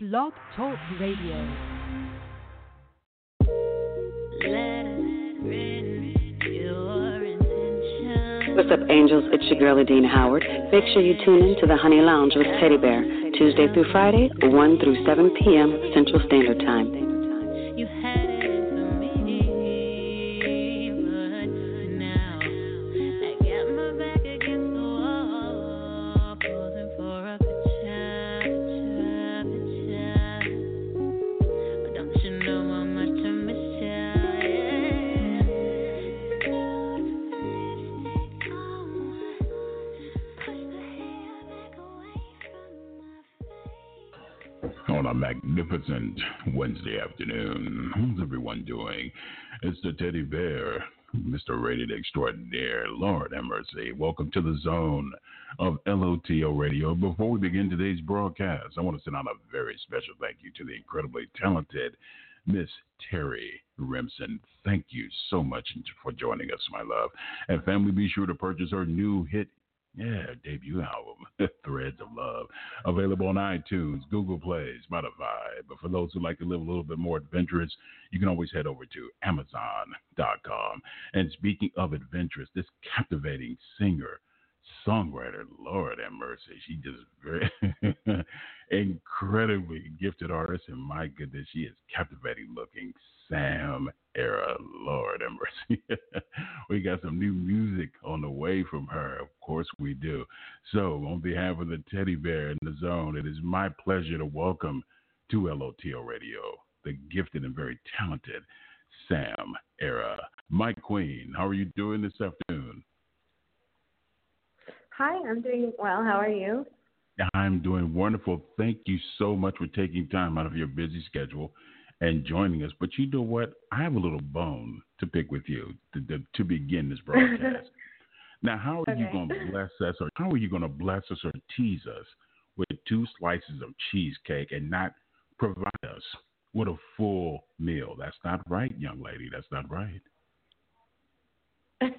Blog Talk Radio. What's up, angels? It's your girl, Adina Howard. Make sure you tune in to the Honey Lounge with Teddy Bear, Tuesday through Friday, 1 through 7 p.m. Central Standard Time. Wednesday afternoon. How's everyone doing? It's the teddy bear, Mr. Rated Extraordinaire. Lord have mercy. Welcome to the zone of LOTL Radio. Before we begin today's broadcast, I want to send out a very special thank you to the incredibly talented Miss Terry Remsen. Thank you so much for joining us, my love. And family, be sure to purchase our new hit yeah, debut album, Threads of Love, available on iTunes, Google Play, Spotify. But for those who like to live a little bit more adventurous, you can always head over to Amazon.com. And speaking of adventurous, this captivating singer, songwriter, Lord have mercy, she just incredibly gifted artist, and my goodness, she is captivating looking, Sam Era. Lord have mercy. we got some new music on the way from her. Of course we do. So, on behalf of the teddy bear in the zone, it is my pleasure to welcome to LOTL Radio the gifted and very talented Sam Era. Mike Queen, how are you doing this afternoon? Hi, I'm doing well. How are you? I'm doing wonderful. Thank you so much for taking time out of your busy schedule and joining us. But you know what? I have a little bone to pick with you to, to, to begin this broadcast. now, how are okay. you going to bless us, or how are you going to bless us or tease us with two slices of cheesecake and not provide us with a full meal? That's not right, young lady. That's not right.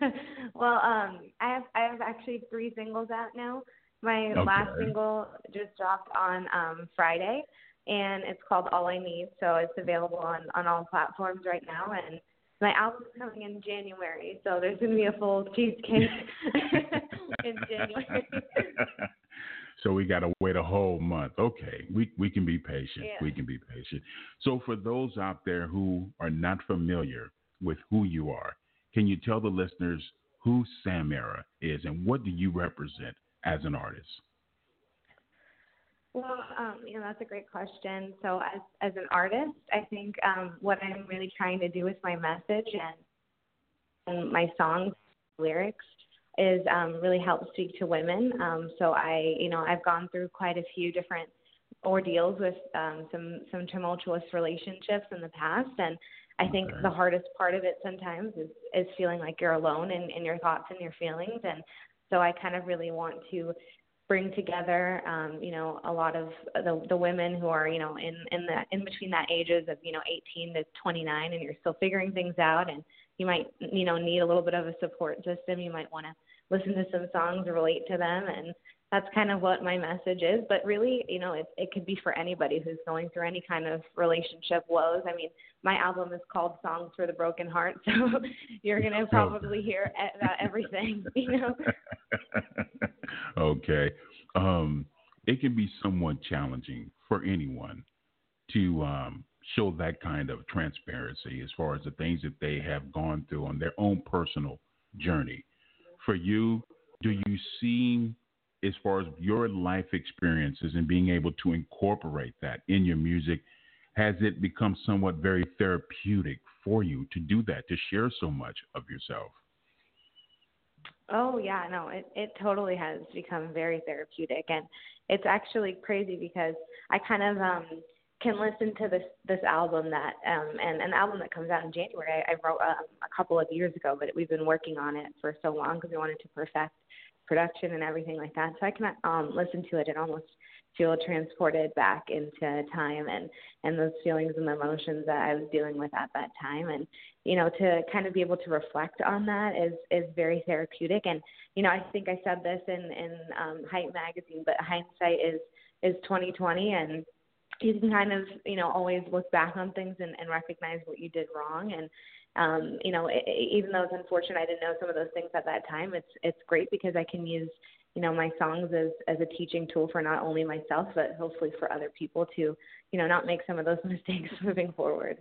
well, um, I have I have actually three singles out now. My okay. last single just dropped on um, Friday, and it's called All I Need. So it's available on on all platforms right now. And my album's coming in January, so there's going to be a full cheesecake in January. so we got to wait a whole month. Okay, we we can be patient. Yeah. We can be patient. So for those out there who are not familiar with who you are, can you tell the listeners who Sam Era is and what do you represent as an artist? Well, um, you know that's a great question. So, as as an artist, I think um, what I'm really trying to do with my message and, and my songs, lyrics, is um, really help speak to women. Um, so, I, you know, I've gone through quite a few different ordeals with um, some some tumultuous relationships in the past, and I think Okay. the hardest part of it sometimes is is feeling like you're alone in, in your thoughts and your feelings, and so I kind of really want to bring together um you know a lot of the the women who are you know in in the in between that ages of you know 18 to 29 and you're still figuring things out and you might you know need a little bit of a support system. You might want to listen to some songs relate to them and that's kind of what my message is but really you know it it could be for anybody who's going through any kind of relationship woes i mean my album is called songs for the broken heart so you're going to probably hear about everything you know okay. Um, it can be somewhat challenging for anyone to um, show that kind of transparency as far as the things that they have gone through on their own personal journey. For you, do you see, as far as your life experiences and being able to incorporate that in your music, has it become somewhat very therapeutic for you to do that, to share so much of yourself? Oh yeah, no, it it totally has become very therapeutic, and it's actually crazy because I kind of um can listen to this this album that um and an album that comes out in January. I, I wrote um, a couple of years ago, but we've been working on it for so long because we wanted to perfect production and everything like that. So I can um listen to it and almost feel transported back into time and and those feelings and emotions that I was dealing with at that time. And you know to kind of be able to reflect on that is is very therapeutic. And you know I think I said this in in um Hype magazine but hindsight is is 2020 and you can kind of you know always look back on things and, and recognize what you did wrong. And um you know it, even though it's unfortunate i didn't know some of those things at that time it's it's great because i can use you know my songs as as a teaching tool for not only myself but hopefully for other people to you know not make some of those mistakes moving forward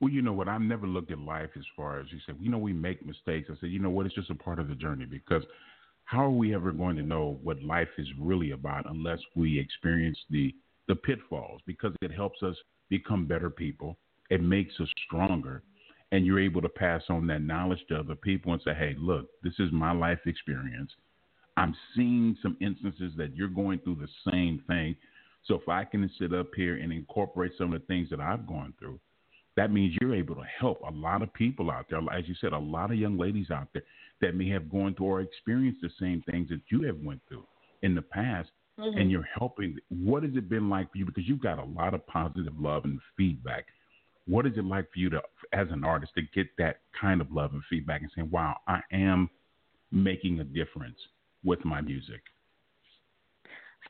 well, you know what? I've never looked at life as far as you said, you know, we make mistakes. I said, you know what? It's just a part of the journey because how are we ever going to know what life is really about unless we experience the the pitfalls because it helps us become better people. It makes us stronger. And you're able to pass on that knowledge to other people and say, hey, look, this is my life experience. I'm seeing some instances that you're going through the same thing. So if I can sit up here and incorporate some of the things that I've gone through, that means you're able to help a lot of people out there. As you said, a lot of young ladies out there that may have gone through or experienced the same things that you have went through in the past mm-hmm. and you're helping. What has it been like for you? Because you've got a lot of positive love and feedback. What is it like for you to, as an artist, to get that kind of love and feedback and saying, "Wow, I am making a difference with my music"?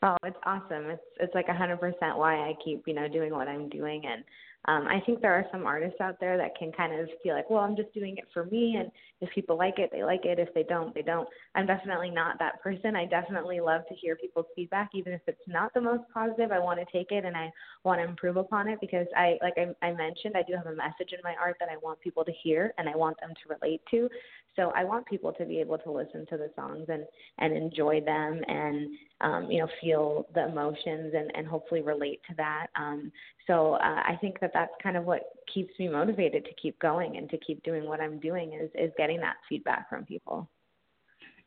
Oh, it's awesome. It's it's like a hundred percent why I keep you know doing what I'm doing, and um, I think there are some artists out there that can kind of feel like, well, I'm just doing it for me, and if people like it, they like it. If they don't, they don't. I'm definitely not that person. I definitely love to hear people's feedback, even if it's not the most positive. I want to take it and I want to improve upon it because I, like I, I mentioned, I do have a message in my art that I want people to hear and I want them to relate to. So I want people to be able to listen to the songs and and enjoy them and um, you know feel the emotions and and hopefully relate to that. Um, so uh, I think that that's kind of what keeps me motivated to keep going and to keep doing what I'm doing is is getting that feedback from people.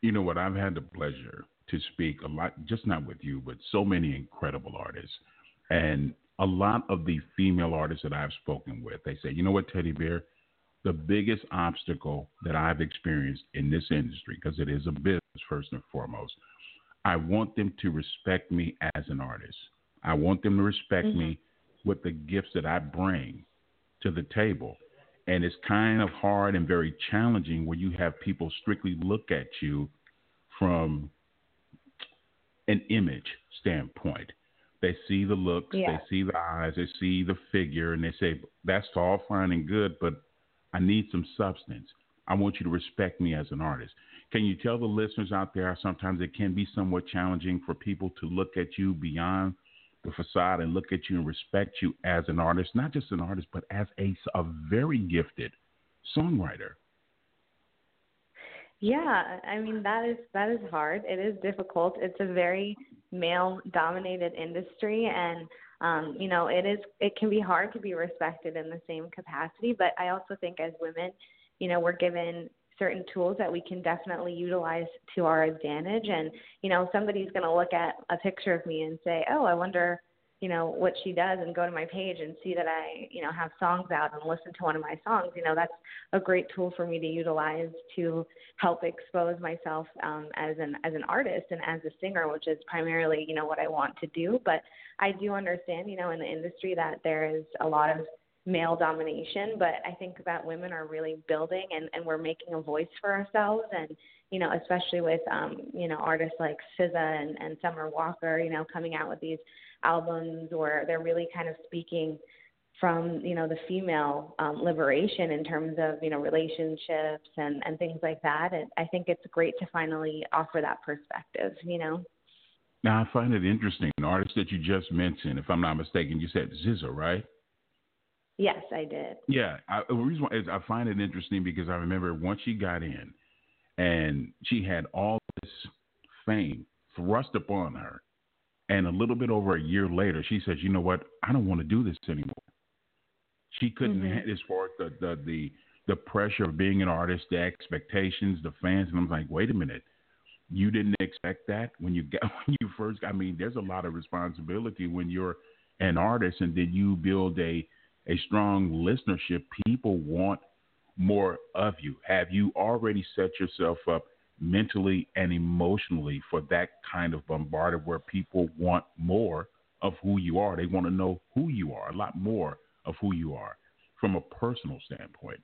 You know what? I've had the pleasure to speak a lot, just not with you, but so many incredible artists, and a lot of the female artists that I've spoken with, they say, you know what, Teddy Bear, the biggest obstacle that I've experienced in this industry, because it is a business first and foremost, I want them to respect me as an artist. I want them to respect mm-hmm. me with the gifts that I bring to the table. And it's kind of hard and very challenging when you have people strictly look at you from an image standpoint. They see the looks, yeah. they see the eyes, they see the figure, and they say, That's all fine and good, but I need some substance. I want you to respect me as an artist. Can you tell the listeners out there sometimes it can be somewhat challenging for people to look at you beyond the facade and look at you and respect you as an artist, not just an artist, but as a, a very gifted songwriter? Yeah, I mean that is that is hard. It is difficult. It's a very male dominated industry and um, you know, it is it can be hard to be respected in the same capacity, but I also think as women, you know, we're given certain tools that we can definitely utilize to our advantage. And you know somebody's going to look at a picture of me and say oh i wonder you know what she does and go to my page and see that i you know have songs out and listen to one of my songs. You know that's a great tool for me to utilize to help expose myself um, as an as an artist and as a singer which is primarily you know what i want to do. But i do understand you know in the industry that there is a lot of male domination, but I think that women are really building and, and we're making a voice for ourselves and you know, especially with um, you know, artists like SZA and, and Summer Walker, you know, coming out with these albums where they're really kind of speaking from, you know, the female um, liberation in terms of, you know, relationships and, and things like that. And I think it's great to finally offer that perspective, you know. Now I find it interesting. An artist that you just mentioned, if I'm not mistaken, you said SZA, right? Yes, I did. Yeah, I, the reason why is I find it interesting because I remember once she got in, and she had all this fame thrust upon her, and a little bit over a year later, she says, "You know what? I don't want to do this anymore." She couldn't mm-hmm. as far as the, the the the pressure of being an artist, the expectations, the fans, and I'm like, wait a minute, you didn't expect that when you got when you first. I mean, there's a lot of responsibility when you're an artist, and then you build a a strong listenership, people want more of you. Have you already set yourself up mentally and emotionally for that kind of bombardment where people want more of who you are? They want to know who you are, a lot more of who you are from a personal standpoint.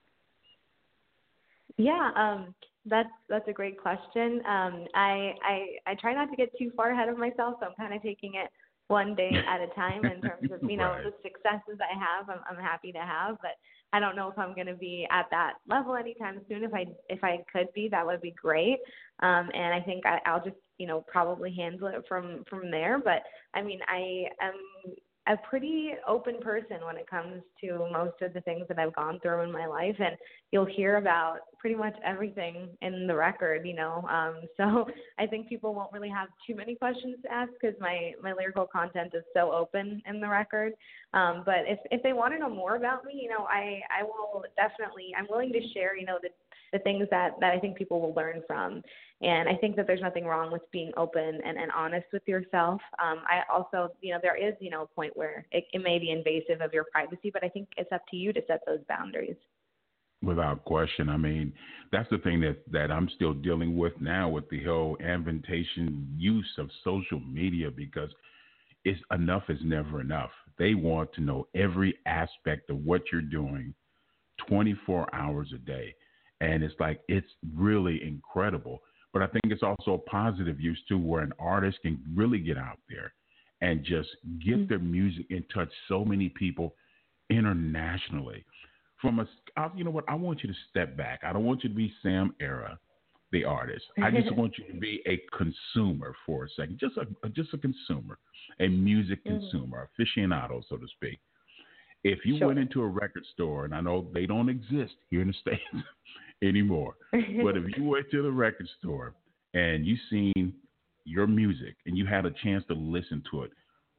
Yeah, um, that's that's a great question. Um, I, I I try not to get too far ahead of myself, so I'm kind of taking it one day at a time in terms of you know right. the successes I have. I'm, I'm happy to have, but I don't know if I'm going to be at that level anytime soon. If I if I could be, that would be great. Um, and I think I, I'll just you know probably handle it from from there. But I mean, I am a pretty open person when it comes to most of the things that I've gone through in my life, and you'll hear about pretty much everything in the record, you know. Um, so I think people won't really have too many questions to ask because my my lyrical content is so open in the record. Um, but if if they want to know more about me, you know, I I will definitely I'm willing to share, you know, the the things that that I think people will learn from. And I think that there's nothing wrong with being open and, and honest with yourself. Um, I also, you know, there is, you know, a point where it, it may be invasive of your privacy, but I think it's up to you to set those boundaries. Without question. I mean, that's the thing that, that I'm still dealing with now with the whole invitation use of social media because it's enough is never enough. They want to know every aspect of what you're doing 24 hours a day. And it's like, it's really incredible. But I think it's also a positive use too, where an artist can really get out there and just get mm-hmm. their music and touch so many people internationally. From a, you know what? I want you to step back. I don't want you to be Sam Era, the artist. I just want you to be a consumer for a second, just a just a consumer, a music mm-hmm. consumer, aficionado, so to speak. If you sure. went into a record store, and I know they don't exist here in the states, anymore. but if you went to the record store and you seen your music and you had a chance to listen to it,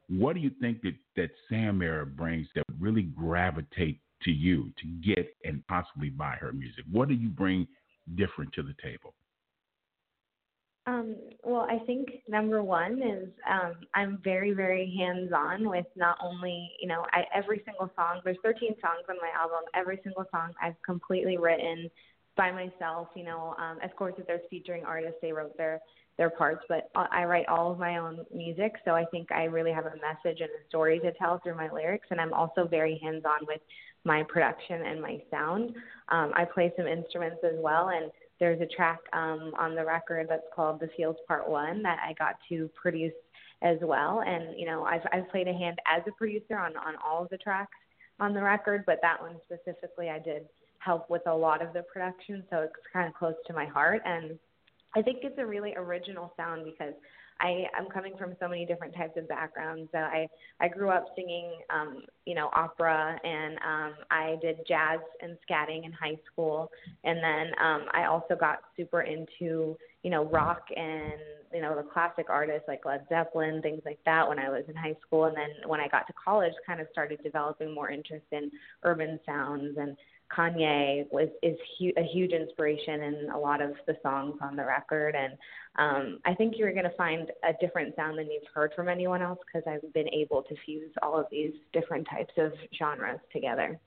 what do you think that, that Sam Era brings that really gravitate to you to get and possibly buy her music? What do you bring different to the table? Um, well, I think number one is um, I'm very, very hands on with not only, you know, I, every single song, there's 13 songs on my album. Every single song I've completely written by myself. You know, um, of course, if there's featuring artists, they wrote their their parts, but I write all of my own music. So I think I really have a message and a story to tell through my lyrics, and I'm also very hands on with my production and my sound. Um, I play some instruments as well, and there's a track um, on the record that's called "The Fields Part One" that I got to produce as well. And you know, I've I've played a hand as a producer on on all of the tracks on the record, but that one specifically I did help with a lot of the production, so it's kind of close to my heart. And I think it's a really original sound because I am coming from so many different types of backgrounds. So I I grew up singing, um, you know, opera, and um, I did jazz and scatting in high school, and then um, I also got super into, you know, rock and you know the classic artists like Led Zeppelin, things like that when I was in high school, and then when I got to college, kind of started developing more interest in urban sounds and Kanye was is hu- a huge inspiration in a lot of the songs on the record, and um, I think you're going to find a different sound than you've heard from anyone else because I've been able to fuse all of these different types of genres together.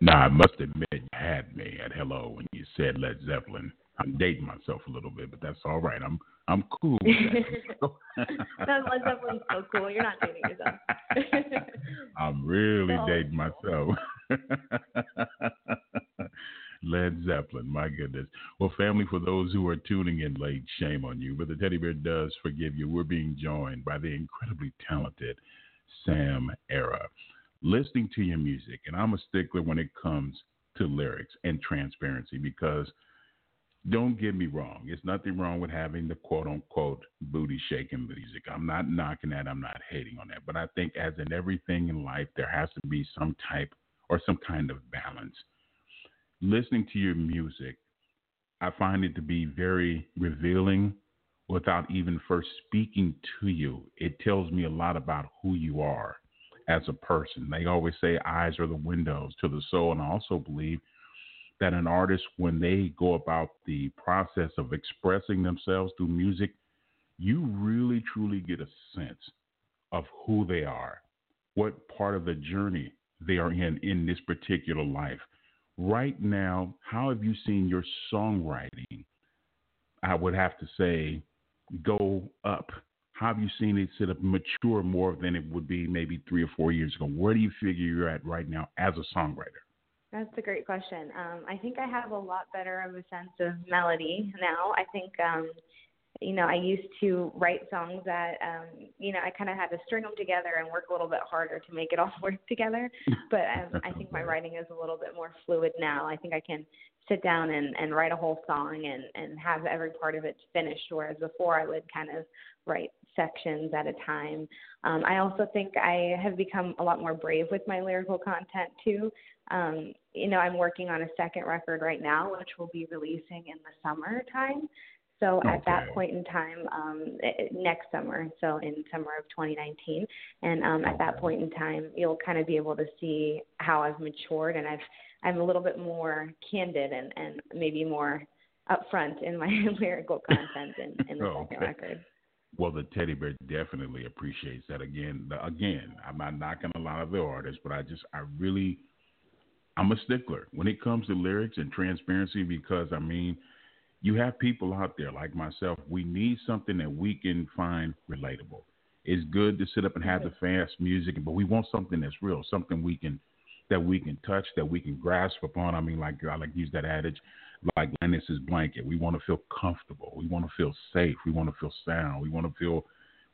Now I must admit, you had me at hello when you said Led Zeppelin. I'm dating myself a little bit, but that's all right. I'm I'm cool. With that. no, Led Zeppelin's so cool. You're not dating yourself. I'm really oh. dating myself. Led Zeppelin, my goodness. Well, family, for those who are tuning in late, shame on you, but the teddy bear does forgive you. We're being joined by the incredibly talented Sam Era. Listening to your music, and I'm a stickler when it comes to lyrics and transparency because don't get me wrong. It's nothing wrong with having the quote unquote booty shaking music. I'm not knocking that. I'm not hating on that. But I think, as in everything in life, there has to be some type or some kind of balance. Listening to your music, I find it to be very revealing without even first speaking to you. It tells me a lot about who you are as a person. They always say eyes are the windows to the soul, and I also believe that an artist, when they go about the process of expressing themselves through music, you really truly get a sense of who they are, what part of the journey they are in in this particular life. Right now, how have you seen your songwriting? I would have to say, go up. How have you seen it sort of mature more than it would be maybe three or four years ago? Where do you figure you're at right now as a songwriter? That's a great question. Um, I think I have a lot better of a sense of melody now. I think um, you know, I used to write songs that, um, you know, I kind of had to string them together and work a little bit harder to make it all work together. But um, I think my writing is a little bit more fluid now. I think I can sit down and, and write a whole song and, and have every part of it finished, whereas before I would kind of write sections at a time. Um, I also think I have become a lot more brave with my lyrical content too. Um, you know, I'm working on a second record right now, which will be releasing in the summertime. So okay. at that point in time, um, next summer, so in summer of 2019, and um, at that point in time, you'll kind of be able to see how I've matured and I've I'm a little bit more candid and and maybe more upfront in my lyrical content in, in the oh, second record. Well, the teddy bear definitely appreciates that. Again, the, again, I'm not knocking a lot of the artists, but I just I really I'm a stickler when it comes to lyrics and transparency because I mean you have people out there like myself. We need something that we can find relatable. It's good to sit up and have the fast music, but we want something that's real, something we can that we can touch, that we can grasp upon. I mean, like I like use that adage, like Linus's blanket. We want to feel comfortable. We want to feel safe. We want to feel sound. We want to feel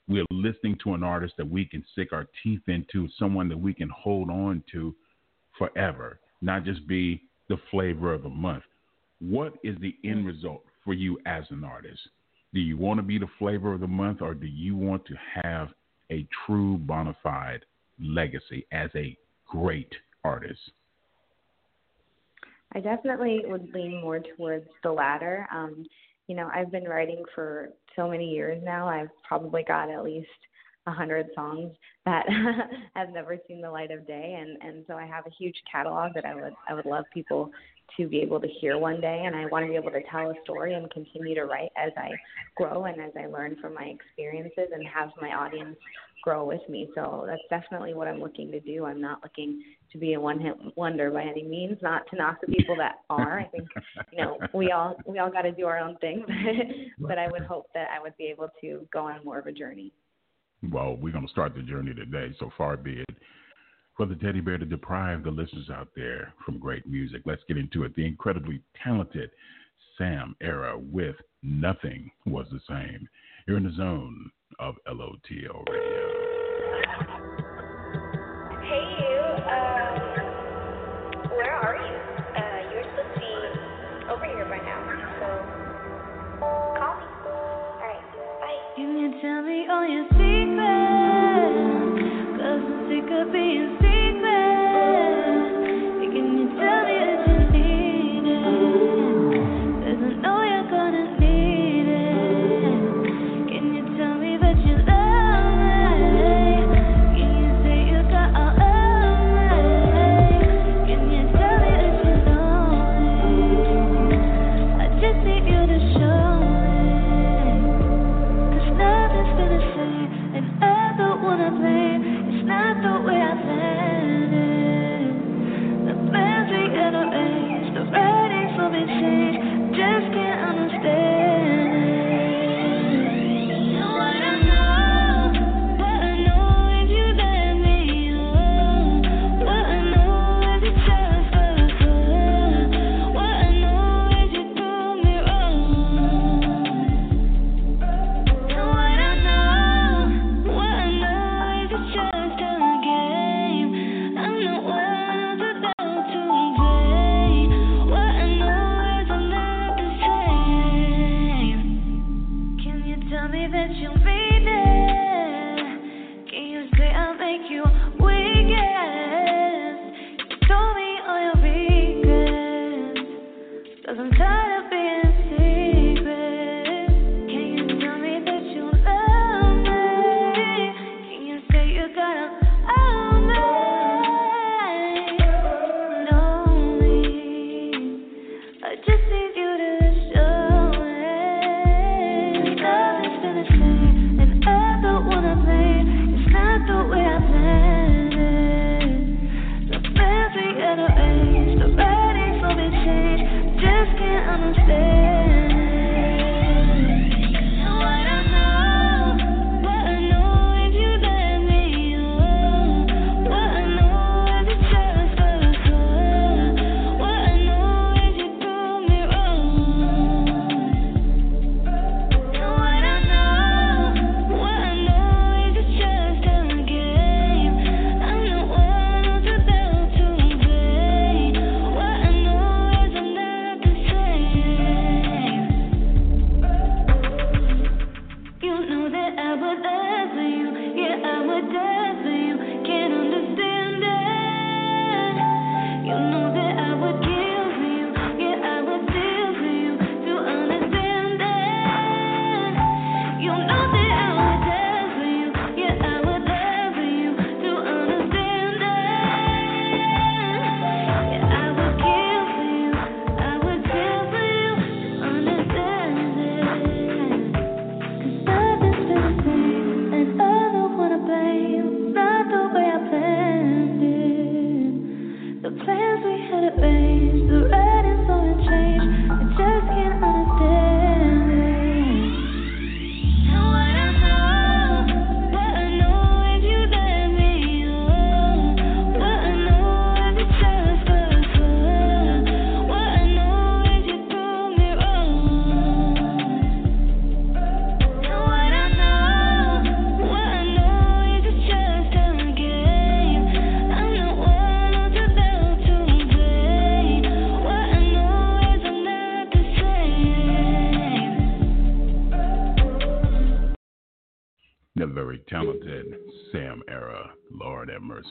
we're listening to an artist that we can stick our teeth into, someone that we can hold on to forever, not just be the flavor of the month what is the end result for you as an artist? Do you want to be the flavor of the month or do you want to have a true bona fide legacy as a great artist? I definitely would lean more towards the latter. Um, you know, I've been writing for so many years now. I've probably got at least a hundred songs that have never seen the light of day, and and so I have a huge catalog that I would I would love people to be able to hear one day and I want to be able to tell a story and continue to write as I grow and as I learn from my experiences and have my audience grow with me. So that's definitely what I'm looking to do. I'm not looking to be a one hit wonder by any means, not to knock the people that are. I think, you know, we all we all gotta do our own thing. but I would hope that I would be able to go on more of a journey. Well, we're gonna start the journey today, so far be it for the teddy bear to deprive the listeners out there from great music. Let's get into it. The incredibly talented Sam Era with Nothing Was the Same. You're in the zone of LOTL Radio. Hey, you. Um, where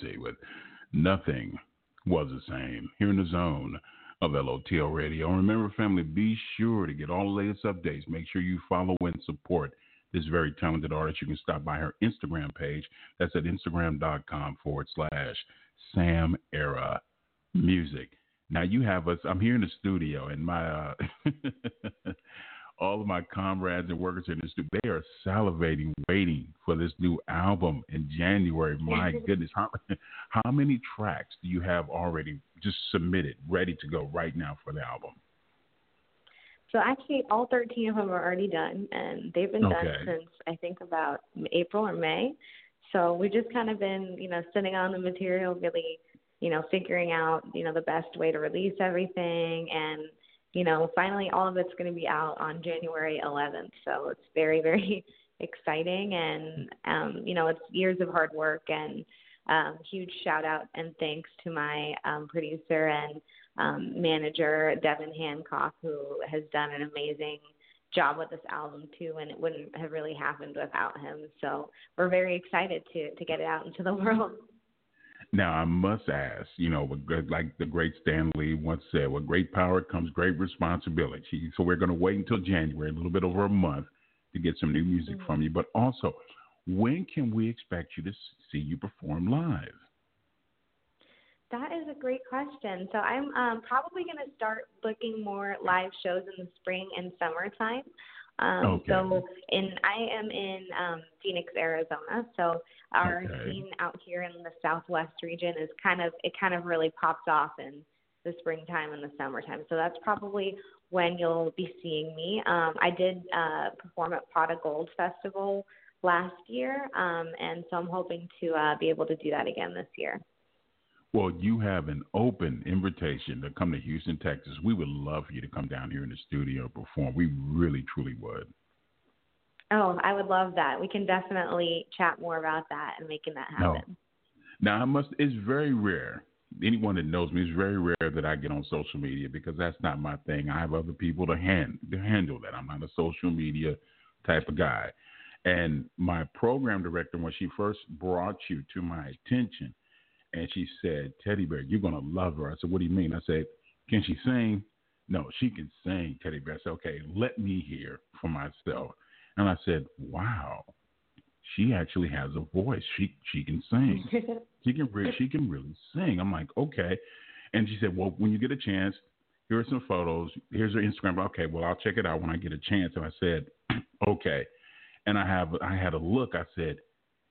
Mercy, with Nothing Was the Same here in the zone of LOTL Radio. Remember, family, be sure to get all the latest updates. Make sure you follow and support this very talented artist. You can stop by her Instagram page. That's at instagram.com forward slash Sam Era Music. Now you have us. I'm here in the studio, and my uh, all of my comrades and workers in the studio, they are salivating, waiting for this new album in January. My goodness, how, how many tracks do you have already just submitted, ready to go right now for the album? So actually, all 13 of them are already done, and they've been Okay. done since I think about April or May. So we've just kind of been, you know, sitting on the material, really, you know, figuring out, you know, the best way to release everything, and you know, finally, all of it's going to be out on January 11th. So it's very, very exciting, and um, you know, it's years of hard work, and um, huge shout out and thanks to my um, producer and um, manager Devin Hancock, who has done an amazing job with this album too, and it wouldn't have really happened without him. So we're very excited to to get it out into the world. Now, I must ask, you know, like the great Stan Lee once said, with great power comes great responsibility. So we're going to wait until January, a little bit over a month, to get some new music from you. But also, when can we expect you to see you perform live? That is a great question. So I'm um, probably going to start booking more live shows in the spring and summertime. Um, Okay. So and I am in um, Phoenix, Arizona. So our Okay. scene out here in the Southwest region is kind of it kind of really pops off in the springtime and the summertime. So that's probably when you'll be seeing me. Um, I did uh, perform at Pot of Gold Festival last year, um, and so I'm hoping to uh, be able to do that again this year. Well, you have an open invitation to come to Houston, Texas. We would love for you to come down here in the studio and perform. We really, truly would. Oh, I would love that. We can definitely chat more about that and making that happen. No. Now, I must. It's very rare. Anyone that knows me, it's very rare that I get on social media because that's not my thing. I have other people to hand to handle that. I'm not a social media type of guy. And my program director, when she first brought you to my attention, and she said, "Teddy Bear, you're gonna love her." I said, "What do you mean?" I said, "Can she sing?" No, she can sing. Teddy Bear I said, "Okay, let me hear for myself." And I said, "Wow, she actually has a voice. She she can sing." She can re- she can really sing. I'm like, okay. And she said, well, when you get a chance, here are some photos. Here's her Instagram. Okay, well, I'll check it out when I get a chance. And I said, okay. And I have I had a look. I said,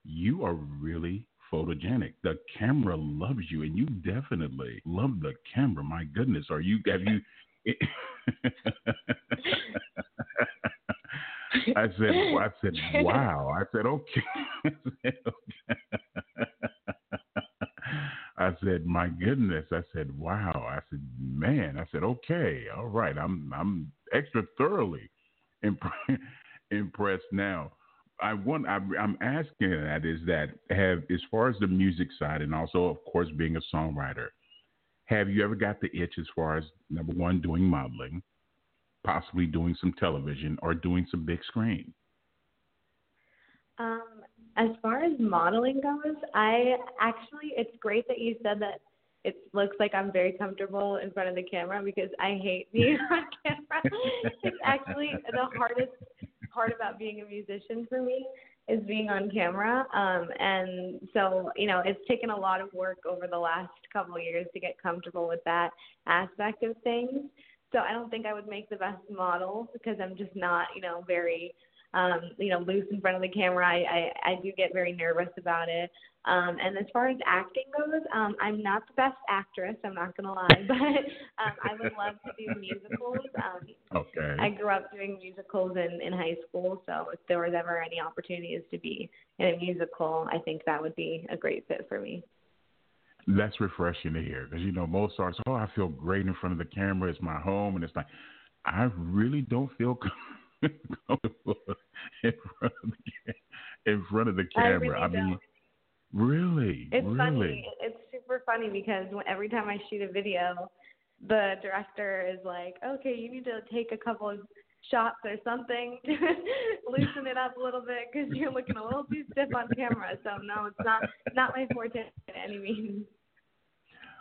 you are really photogenic. The camera loves you, and you definitely love the camera. My goodness, are you have you? I said, I said, wow. I said, okay. I said, okay. I said, my goodness. I said, wow. I said, man. I said, okay, all right. I'm I'm extra thoroughly imp- impressed now. I want. I, I'm asking that is that have as far as the music side and also of course being a songwriter, have you ever got the itch as far as number one doing modeling, possibly doing some television or doing some big screen? Um, as far as modeling goes, I actually it's great that you said that it looks like I'm very comfortable in front of the camera because I hate being on camera. it's actually the hardest part about being a musician for me is being on camera. Um, and so, you know, it's taken a lot of work over the last couple of years to get comfortable with that aspect of things. So I don't think I would make the best model because I'm just not, you know, very um, you know, loose in front of the camera. I, I, I do get very nervous about it. Um, and as far as acting goes, um, I'm not the best actress. I'm not gonna lie, but um, I would love to do musicals. Um, Okay. I grew up doing musicals in in high school, so if there was ever any opportunities to be in a musical, I think that would be a great fit for me. That's refreshing to hear because you know most artists. Oh, I feel great in front of the camera. It's my home, and it's like I really don't feel in front of the ca- in front of the I camera. really I mean, really, It's really. funny. It's super funny because when, every time I shoot a video, the director is like, "Okay, you need to take a couple of shots or something to loosen it up a little bit because you're looking a little too stiff on camera. So no, it's not not my forte by any means.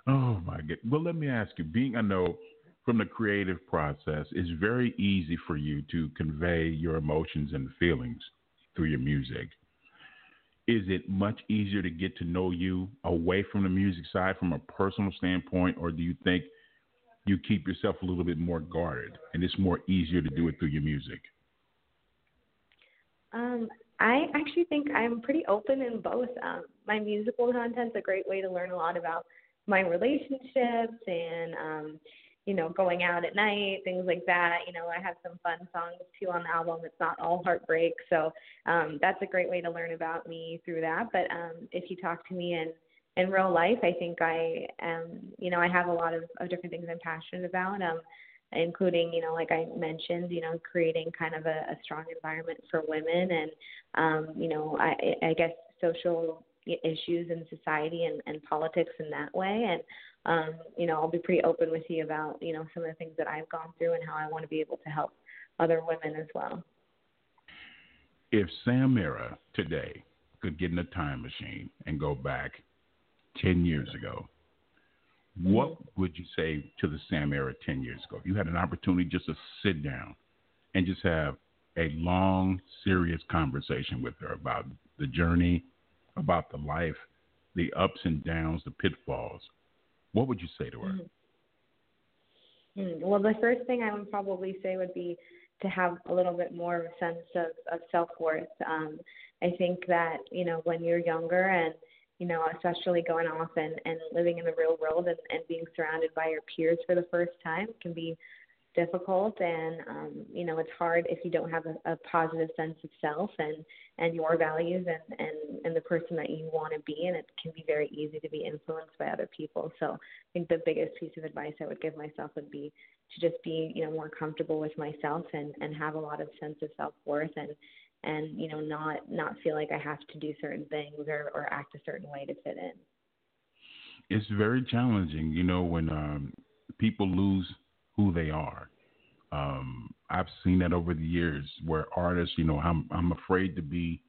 Oh my god! Well, let me ask you. Being I know from the creative process, it's very easy for you to convey your emotions and feelings through your music. Is it much easier to get to know you away from the music side from a personal standpoint, or do you think you keep yourself a little bit more guarded and it's more easier to do it through your music? Um, I actually think I'm pretty open in both. Um, my musical content's a great way to learn a lot about my relationships and um, you know, going out at night, things like that. You know, I have some fun songs too on the album. It's not all heartbreak, so um, that's a great way to learn about me through that. But um, if you talk to me in in real life, I think I am, you know, I have a lot of, of different things I'm passionate about. Um, including, you know, like I mentioned, you know, creating kind of a, a strong environment for women and, um, you know, I, I guess social issues in society and, and politics in that way. And um, you know, I'll be pretty open with you about, you know, some of the things that I've gone through and how I want to be able to help other women as well. If Sam Era today could get in a time machine and go back 10 years ago, what mm-hmm. would you say to the Sam Era 10 years ago? If you had an opportunity just to sit down and just have a long, serious conversation with her about the journey, about the life, the ups and downs, the pitfalls, what would you say to her? Mm-hmm. Mm, well, the first thing I would probably say would be to have a little bit more of a sense of, of self worth. Um, I think that, you know, when you're younger and, you know, especially going off and, and living in the real world and, and being surrounded by your peers for the first time can be difficult and um, you know it's hard if you don't have a, a positive sense of self and and your values and and and the person that you want to be and it can be very easy to be influenced by other people. So i think the biggest piece of advice i would give myself would be to just be you know more comfortable with myself and and have a lot of sense of self worth and and you know not not feel like i have to do certain things or or act a certain way to fit in. It's very challenging you know when um people lose who they are. Um, I've seen that over the years where artists, you know, I'm I'm afraid to be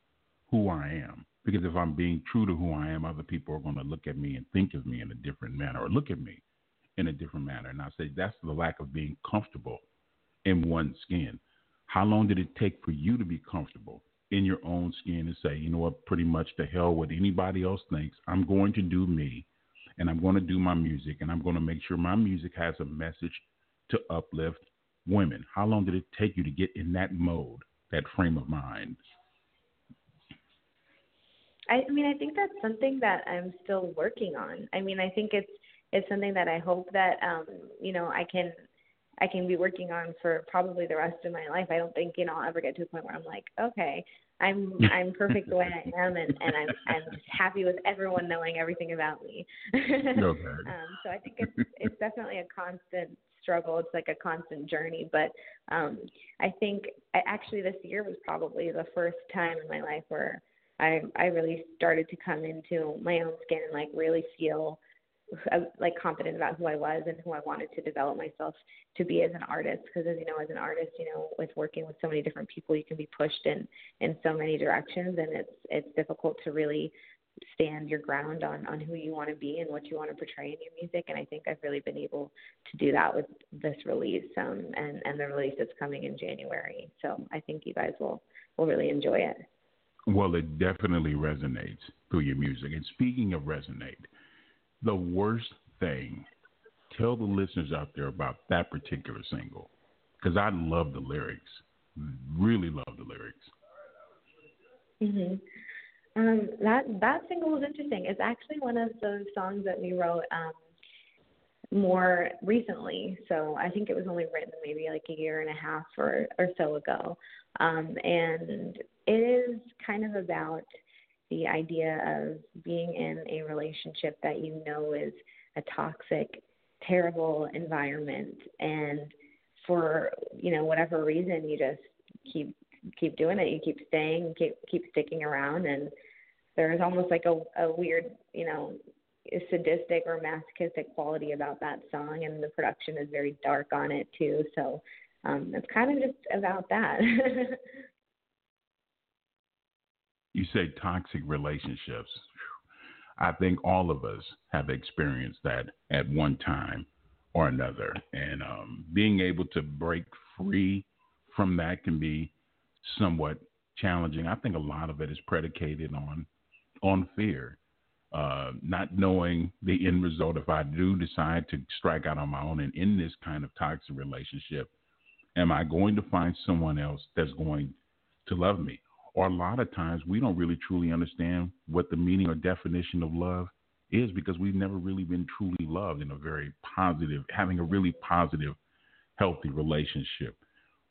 who I am because if I'm being true to who I am, other people are going to look at me and think of me in a different manner or look at me in a different manner. And I say that's the lack of being comfortable in one's skin. How long did it take for you to be comfortable in your own skin and say, you know what, pretty much to hell what anybody else thinks. I'm going to do me and I'm going to do my music and I'm going to make sure my music has a message to uplift women? How long did it take you to get in that mode, that frame of mind? I, I mean, I think that's something that I'm still working on. I mean, I think it's it's something that I hope that um, you know I can I can be working on for probably the rest of my life. I don't think you know I'll ever get to a point where I'm like, okay, I'm I'm perfect the way I am, and and I'm I'm happy with everyone knowing everything about me. okay. um, so I think it's it's definitely a constant struggle. It's like a constant journey. But um, I think I, actually this year was probably the first time in my life where I I really started to come into my own skin and like really feel uh, like confident about who I was and who I wanted to develop myself to be as an artist. Because as you know, as an artist, you know, with working with so many different people, you can be pushed in in so many directions, and it's it's difficult to really stand your ground on on who you want to be and what you want to portray in your music and i think i've really been able to do that with this release um and and the release that's coming in january. So i think you guys will will really enjoy it. Well it definitely resonates through your music. And speaking of resonate the worst thing tell the listeners out there about that particular single because i love the lyrics really love the lyrics. Mhm um, that that single was interesting. It's actually one of those songs that we wrote um, more recently. So I think it was only written maybe like a year and a half or or so ago. Um, and it is kind of about the idea of being in a relationship that you know is a toxic, terrible environment, and for you know whatever reason you just keep keep doing it. You keep staying, keep keep sticking around, and there's almost like a, a weird, you know, sadistic or masochistic quality about that song, and the production is very dark on it too. So um, it's kind of just about that. you say toxic relationships. I think all of us have experienced that at one time or another. And um, being able to break free from that can be somewhat challenging. I think a lot of it is predicated on on fear, uh, not knowing the end result. If I do decide to strike out on my own and in this kind of toxic relationship, am I going to find someone else that's going to love me? or a lot of times we don't really truly understand what the meaning or definition of love is because we've never really been truly loved in a very positive, having a really positive, healthy relationship.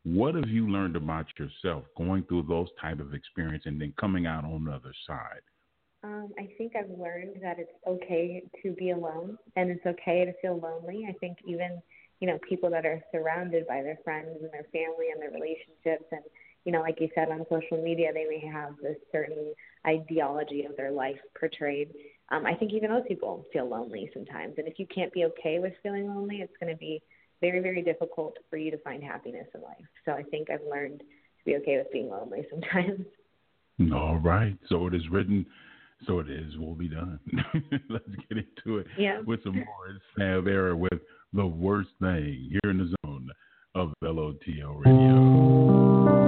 What have you learned about yourself going through those type of experience and then coming out on the other side? Um, I think I've learned that it's okay to be alone and it's okay to feel lonely. I think even, you know, people that are surrounded by their friends and their family and their relationships and you know, like you said on social media, they may have this certain ideology of their life portrayed. Um, I think even those people feel lonely sometimes. And if you can't be okay with feeling lonely, it's going to be very, very difficult for you to find happiness in life. So I think I've learned to be okay with being lonely sometimes. All right. So it is written. So it is We'll be done. Let's get into it yeah. with some more. It's Sam Era with The Worst Thing here in the zone of LOTL Radio.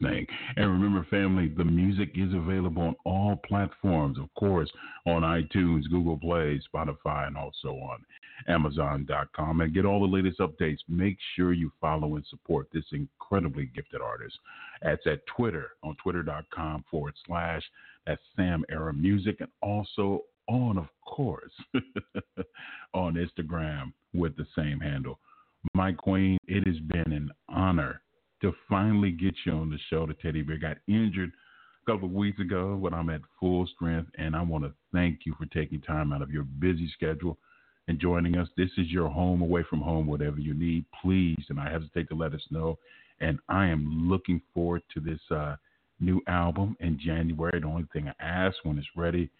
Thing. And remember, family, the music is available on all platforms, of course, on iTunes, Google Play, Spotify, and also on Amazon.com. And get all the latest updates. Make sure you follow and support this incredibly gifted artist. That's at Twitter, on twitter.com forward slash that's Sam Era Music, and also on, of course, on Instagram with the same handle. My queen, it has been an honor to finally get you on the show. The teddy bear got injured a couple of weeks ago, but I'm at full strength, and I want to thank you for taking time out of your busy schedule and joining us. This is your home, away from home, whatever you need. Please, and I hesitate to let us know. And I am looking forward to this uh, new album in January. The only thing I ask when it's ready,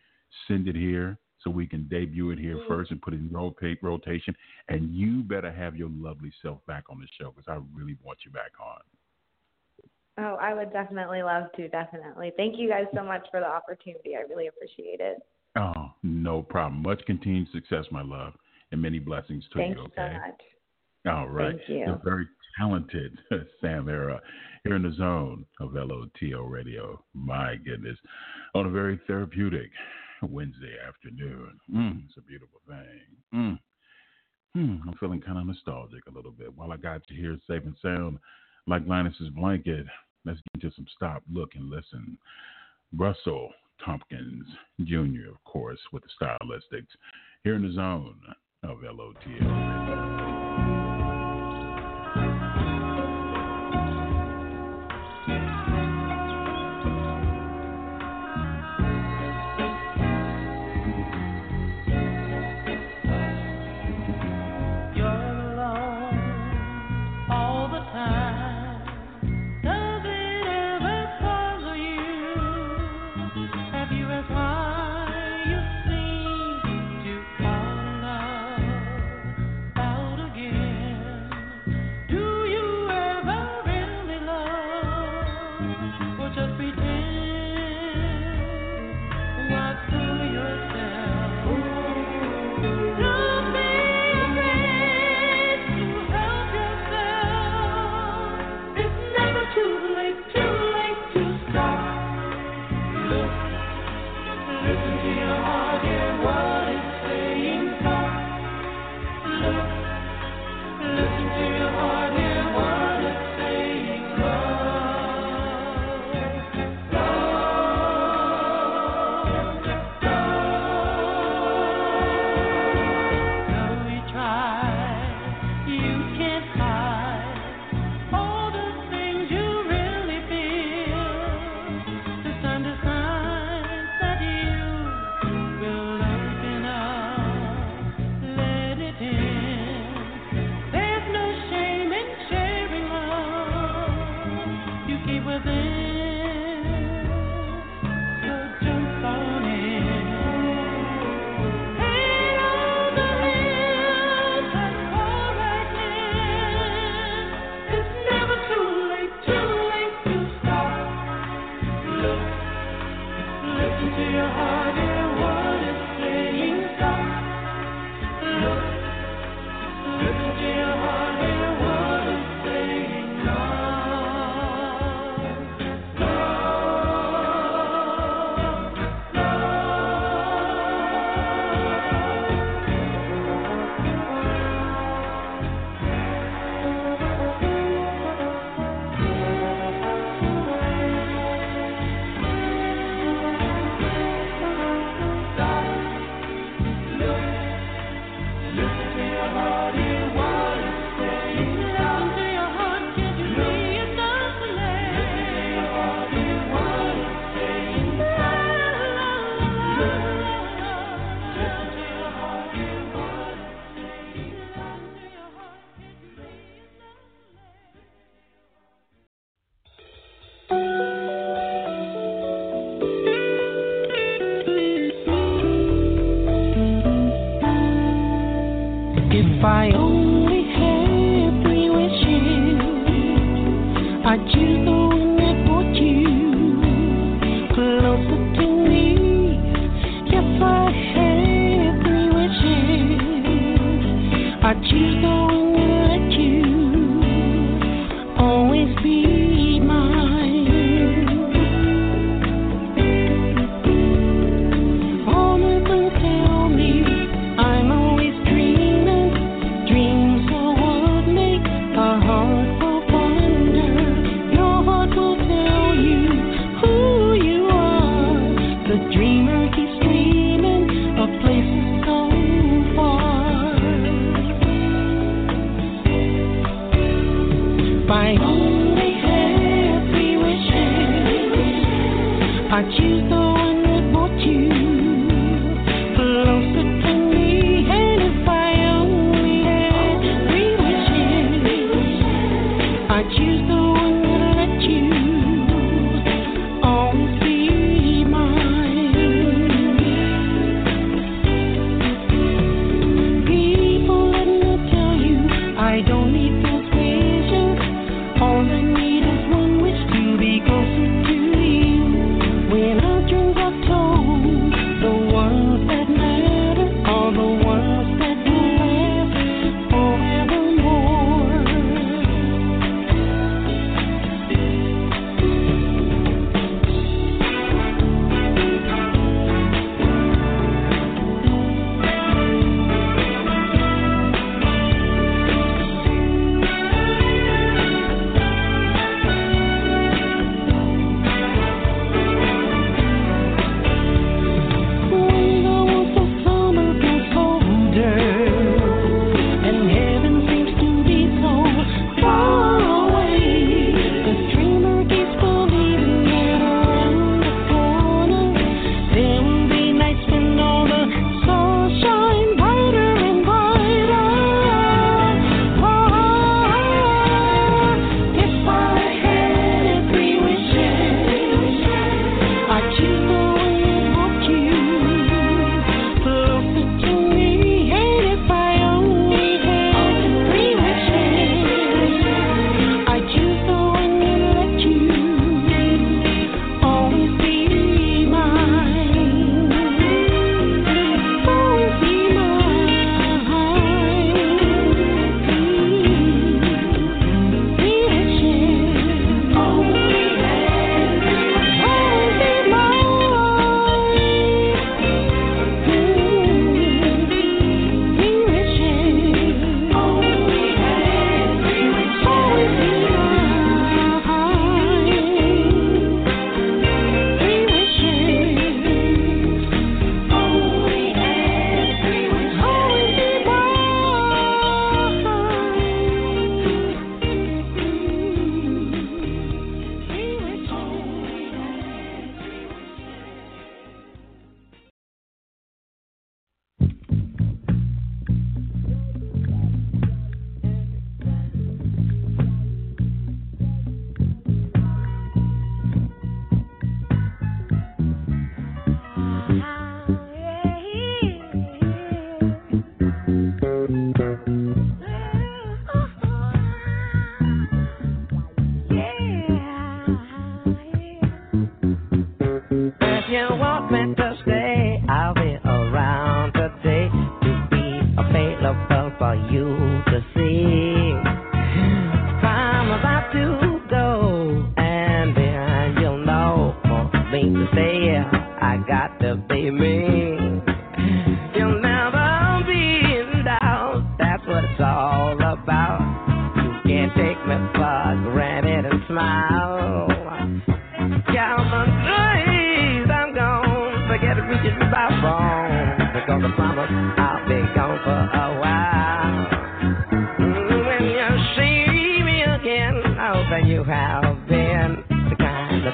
send it here so we can debut it here mm-hmm. first and put it in rotate, rotation. And you better have your lovely self back on the show because I really want you back on. Oh, I would definitely love to. Definitely. Thank you guys so much for the opportunity. I really appreciate it. Oh, no problem. Much continued success, my love, and many blessings to Thank you. Okay. you so much. All right. Thank you. The very talented Sam Era here in the zone of LOTL Radio. My goodness. On a very therapeutic Wednesday afternoon. Mm, it's a beautiful thing. Mm. Hmm, I'm feeling kind of nostalgic a little bit. While I got you here safe and sound, like Linus's blanket, let's get to some stop, look, and listen. Russell Tompkins Jr., of course, with the stylistics, here in the zone of LOTL.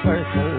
Number one.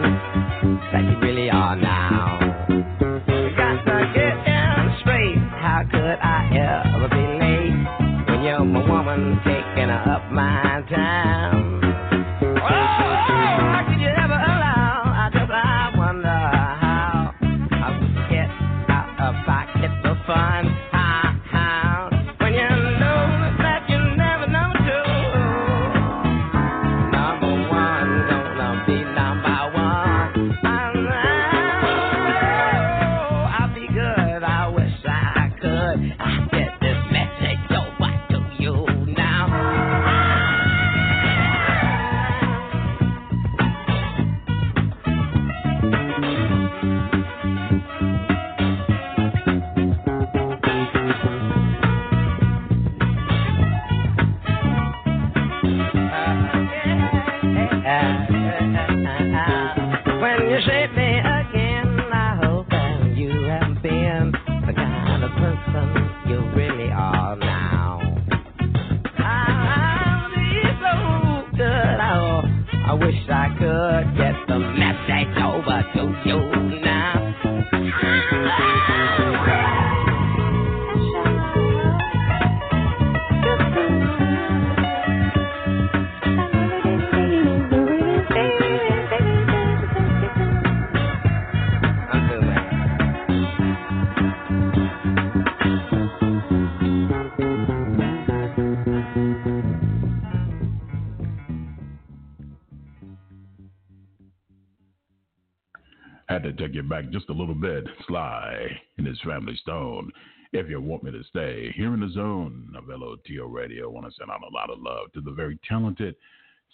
Back just a little bit. Sly and his family Stone. If you want me to stay here in the zone of LOTL Radio, I want to send out a lot of love to the very talented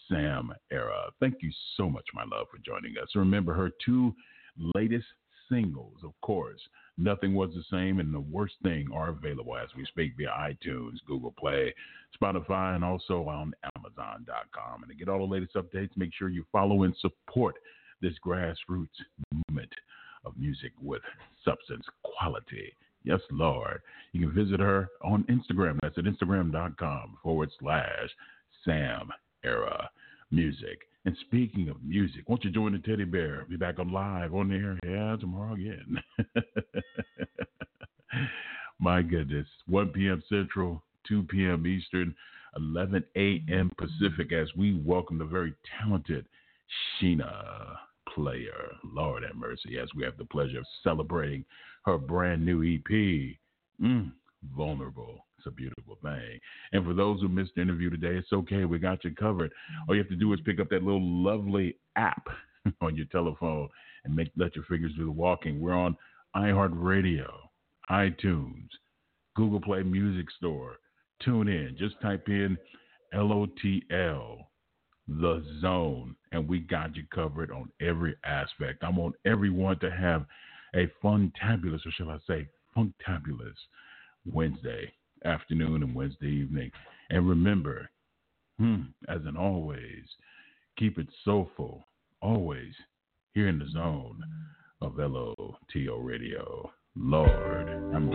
Sam Era. Thank you so much, my love, for joining us. Remember her two latest singles, of course. Nothing Was the Same and The Worst Thing are available as we speak via iTunes, Google Play, Spotify, and also on Amazon.com. And to get all the latest updates, make sure you follow and support this grassroots movement of music with substance quality. Yes, Lord. You can visit her on Instagram. That's at instagram.com forward slash Sam Era Music. And speaking of music, won't you join the Teddy Bear? Be back on live on the air, yeah, tomorrow again. My goodness. 1 p.m. Central, 2 p.m. Eastern, 11 a.m. Pacific as we welcome the very talented Sheena player. Lord have mercy, as we have the pleasure of celebrating her brand new EP, mm, Vulnerable. It's a beautiful thing. And for those who missed the interview today, it's okay. We got you covered. All you have to do is pick up that little lovely app on your telephone and make let your fingers do the walking. We're on iHeartRadio, iTunes, Google Play Music Store. Tune in. Just type in LOTL the zone, and we got you covered on every aspect. I want everyone to have a funtabulous, or shall I say, funtabulous Wednesday afternoon and Wednesday evening. And remember, hmm, as in always, keep it soulful, always here in the zone of LOTL Radio. Lord, I'm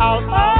listening.